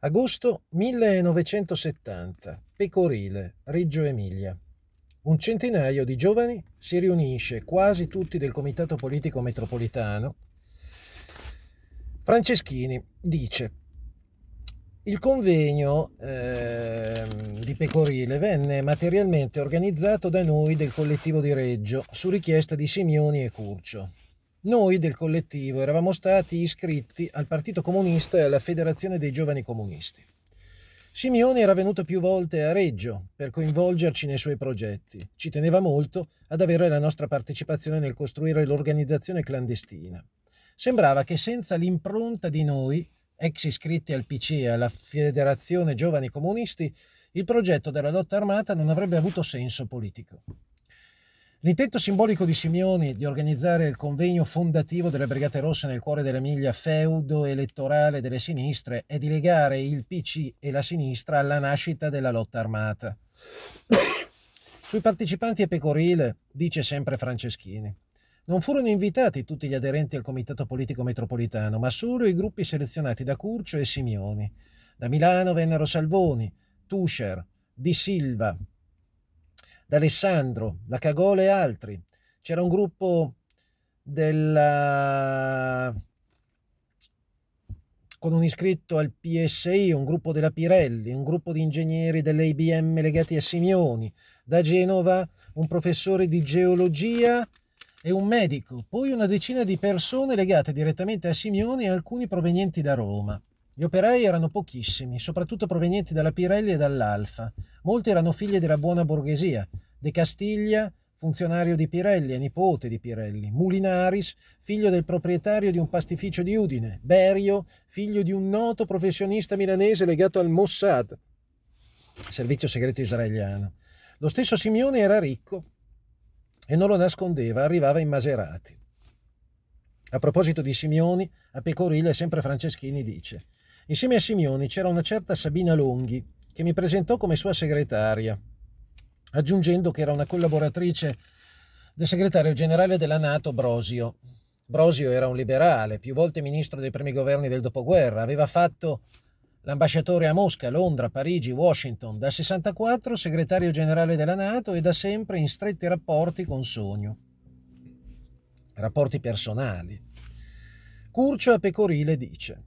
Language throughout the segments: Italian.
Agosto 1970, Pecorile, Reggio Emilia. Un centinaio di giovani si riunisce, quasi tutti del Comitato Politico Metropolitano. Franceschini dice il convegno eh, di Pecorile venne materialmente organizzato da noi del collettivo di Reggio su richiesta di Simioni e Curcio. Noi del collettivo eravamo stati iscritti al Partito Comunista e alla Federazione dei Giovani Comunisti. Simeoni era venuto più volte a Reggio per coinvolgerci nei suoi progetti. Ci teneva molto ad avere la nostra partecipazione nel costruire l'organizzazione clandestina. Sembrava che senza l'impronta di noi, ex iscritti al PC e alla Federazione Giovani Comunisti, il progetto della lotta armata non avrebbe avuto senso politico. L'intento simbolico di Simeoni di organizzare il convegno fondativo delle Brigate Rosse nel cuore dell'Emilia, feudo elettorale delle sinistre, è di legare il PC e la sinistra alla nascita della lotta armata. Sui partecipanti a Pecorile, dice sempre Franceschini, non furono invitati tutti gli aderenti al Comitato Politico Metropolitano, ma solo i gruppi selezionati da Curcio e Simeoni. Da Milano vennero Salvoni, Tuscher, Di Silva, D'Alessandro, da Cagola e altri. C'era un gruppo della con un iscritto al PSI, un gruppo della Pirelli, un gruppo di ingegneri dell'IBM legati a Simioni, da Genova un professore di geologia e un medico, poi una decina di persone legate direttamente a Simioni e alcuni provenienti da Roma. Gli operai erano pochissimi, soprattutto provenienti dalla Pirelli e dall'Alfa. Molti erano figli della buona borghesia. De Castiglia, funzionario di Pirelli e nipote di Pirelli. Mulinaris, figlio del proprietario di un pastificio di Udine. Berio, figlio di un noto professionista milanese legato al Mossad, servizio segreto israeliano. Lo stesso Simeone era ricco e non lo nascondeva, arrivava in Maserati. A proposito di Simeoni, a Pecorile sempre Franceschini dice Insieme a Simioni c'era una certa Sabina Longhi, che mi presentò come sua segretaria, aggiungendo che era una collaboratrice del segretario generale della Nato Brosio. Brosio era un liberale, più volte ministro dei primi governi del dopoguerra, aveva fatto l'ambasciatore a Mosca, Londra, Parigi, Washington, dal 64 segretario generale della Nato e da sempre in stretti rapporti con Sogno. Rapporti personali. Curcio a Pecorile dice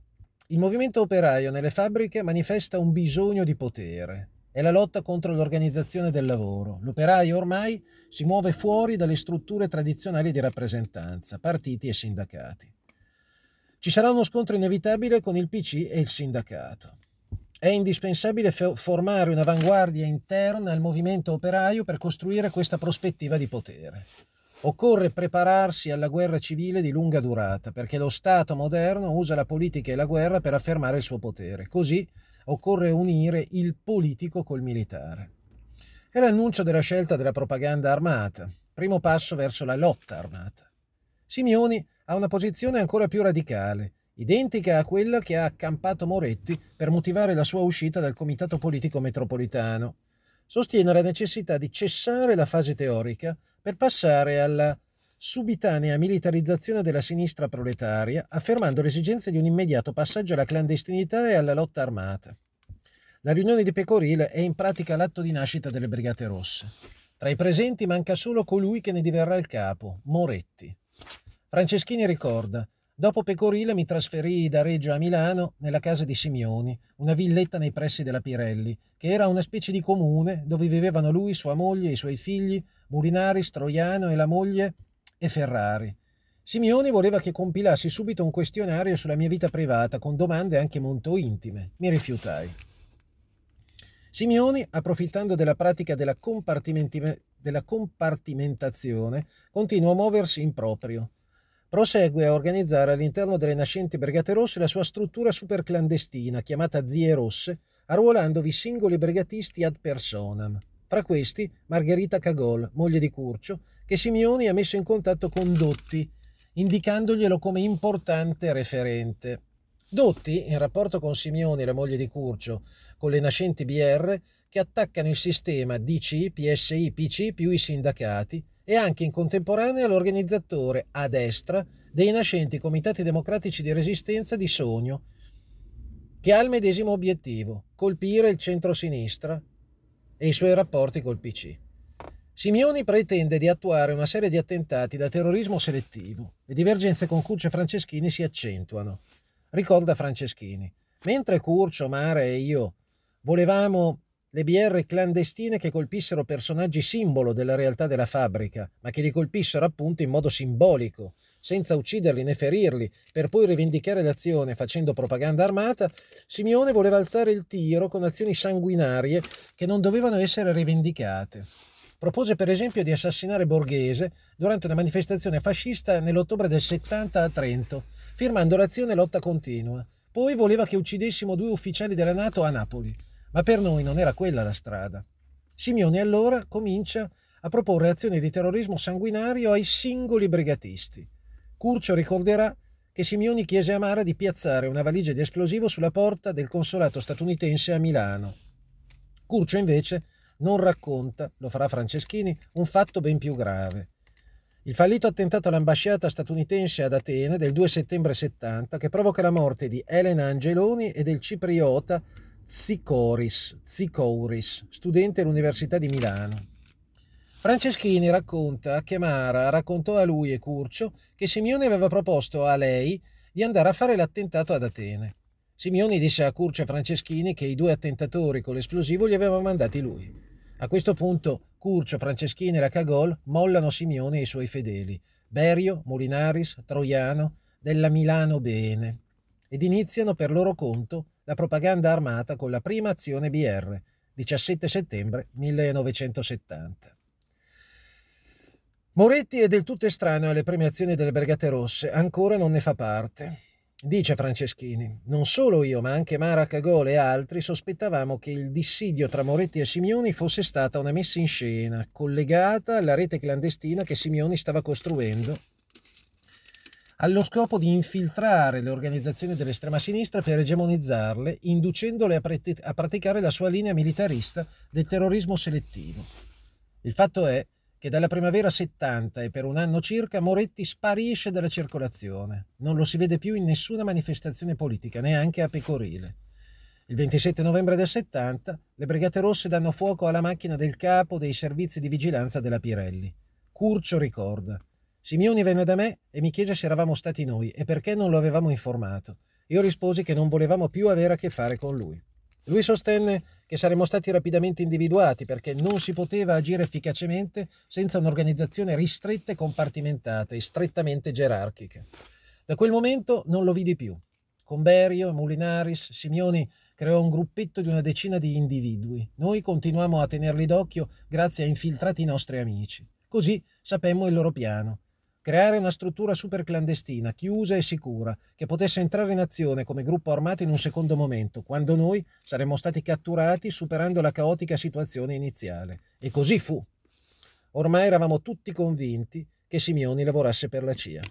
il movimento operaio nelle fabbriche manifesta un bisogno di potere. È la lotta contro l'organizzazione del lavoro. L'operaio ormai si muove fuori dalle strutture tradizionali di rappresentanza, partiti e sindacati. Ci sarà uno scontro inevitabile con il PC e il sindacato. È indispensabile formare un'avanguardia interna al movimento operaio per costruire questa prospettiva di potere. Occorre prepararsi alla guerra civile di lunga durata, perché lo Stato moderno usa la politica e la guerra per affermare il suo potere. Così occorre unire il politico col militare. È l'annuncio della scelta della propaganda armata, primo passo verso la lotta armata. Simeoni ha una posizione ancora più radicale, identica a quella che ha accampato Moretti per motivare la sua uscita dal Comitato Politico Metropolitano. Sostiene la necessità di cessare la fase teorica per passare alla subitanea militarizzazione della sinistra proletaria, affermando l'esigenza di un immediato passaggio alla clandestinità e alla lotta armata. La riunione di Pecorile è in pratica l'atto di nascita delle Brigate Rosse. Tra i presenti manca solo colui che ne diverrà il capo, Moretti. Franceschini ricorda Dopo Pecorile mi trasferii da Reggio a Milano nella casa di Simioni, una villetta nei pressi della Pirelli, che era una specie di comune dove vivevano lui, sua moglie, i suoi figli, Mulinari, Stroiano e la moglie e Ferrari. Simioni voleva che compilassi subito un questionario sulla mia vita privata con domande anche molto intime. Mi rifiutai. Simioni, approfittando della pratica della, della compartimentazione, continuò a muoversi in proprio prosegue a organizzare all'interno delle nascenti Brigate Rosse la sua struttura superclandestina chiamata Zie Rosse, arruolandovi singoli brigatisti ad personam. Fra questi Margherita Cagol, moglie di Curcio, che Simeoni ha messo in contatto con Dotti, indicandoglielo come importante referente. Dotti, in rapporto con Simeoni, la moglie di Curcio, con le nascenti BR, che attaccano il sistema DC, PSI, PC più i sindacati, e anche in contemporanea l'organizzatore a destra dei nascenti comitati democratici di resistenza di Sogno che ha il medesimo obiettivo, colpire il centro-sinistra e i suoi rapporti col PC. Simeoni pretende di attuare una serie di attentati da terrorismo selettivo. Le divergenze con Curcio e Franceschini si accentuano. Ricorda Franceschini. Mentre Curcio, Mare e io volevamo le BR clandestine che colpissero personaggi simbolo della realtà della fabbrica, ma che li colpissero appunto in modo simbolico, senza ucciderli né ferirli, per poi rivendicare l'azione facendo propaganda armata, Simeone voleva alzare il tiro con azioni sanguinarie che non dovevano essere rivendicate. Propose per esempio di assassinare Borghese durante una manifestazione fascista nell'ottobre del 70 a Trento, firmando l'azione lotta continua. Poi voleva che uccidessimo due ufficiali della Nato a Napoli, ma per noi non era quella la strada. Simeone allora comincia a proporre azioni di terrorismo sanguinario ai singoli brigatisti. Curcio ricorderà che Simeoni chiese a Mara di piazzare una valigia di esplosivo sulla porta del consolato statunitense a Milano. Curcio invece non racconta, lo farà Franceschini, un fatto ben più grave. Il fallito attentato all'ambasciata statunitense ad Atene del 2 settembre 70 che provoca la morte di Elena Angeloni e del cipriota Zikoris, Zikouris, studente all'Università di Milano. Franceschini racconta che Mara raccontò a lui e Curcio che Simeone aveva proposto a lei di andare a fare l'attentato ad Atene. Simeoni disse a Curcio e Franceschini che i due attentatori con l'esplosivo li aveva mandati lui. A questo punto Curcio, Franceschini e la Cagol mollano Simeone e i suoi fedeli, Berio, Molinaris, Troiano, della Milano Bene, ed iniziano per loro conto la propaganda armata con la prima azione BR, 17 settembre 1970. Moretti è del tutto estraneo alle premiazioni delle Brigate Rosse, ancora non ne fa parte. Dice Franceschini, non solo io, ma anche Mara Cagole e altri sospettavamo che il dissidio tra Moretti e Simioni fosse stata una messa in scena, collegata alla rete clandestina che Simioni stava costruendo, allo scopo di infiltrare le organizzazioni dell'estrema sinistra per egemonizzarle, inducendole a, prat- a praticare la sua linea militarista del terrorismo selettivo. Il fatto è che dalla primavera 70 e per un anno circa Moretti sparisce dalla circolazione. Non lo si vede più in nessuna manifestazione politica, neanche a Pecorile. Il 27 novembre del 70 le Brigate Rosse danno fuoco alla macchina del capo dei servizi di vigilanza della Pirelli. Curcio ricorda. Simioni venne da me e mi chiese se eravamo stati noi e perché non lo avevamo informato. Io risposi che non volevamo più avere a che fare con lui. Lui sostenne che saremmo stati rapidamente individuati perché non si poteva agire efficacemente senza un'organizzazione ristretta e compartimentata e strettamente gerarchica. Da quel momento non lo vidi più. Con Berio, Mulinaris, Simioni creò un gruppetto di una decina di individui. Noi continuammo a tenerli d'occhio grazie a infiltrati nostri amici. Così sapemmo il loro piano creare una struttura super clandestina, chiusa e sicura, che potesse entrare in azione come gruppo armato in un secondo momento, quando noi saremmo stati catturati superando la caotica situazione iniziale. E così fu. Ormai eravamo tutti convinti che Simioni lavorasse per la CIA.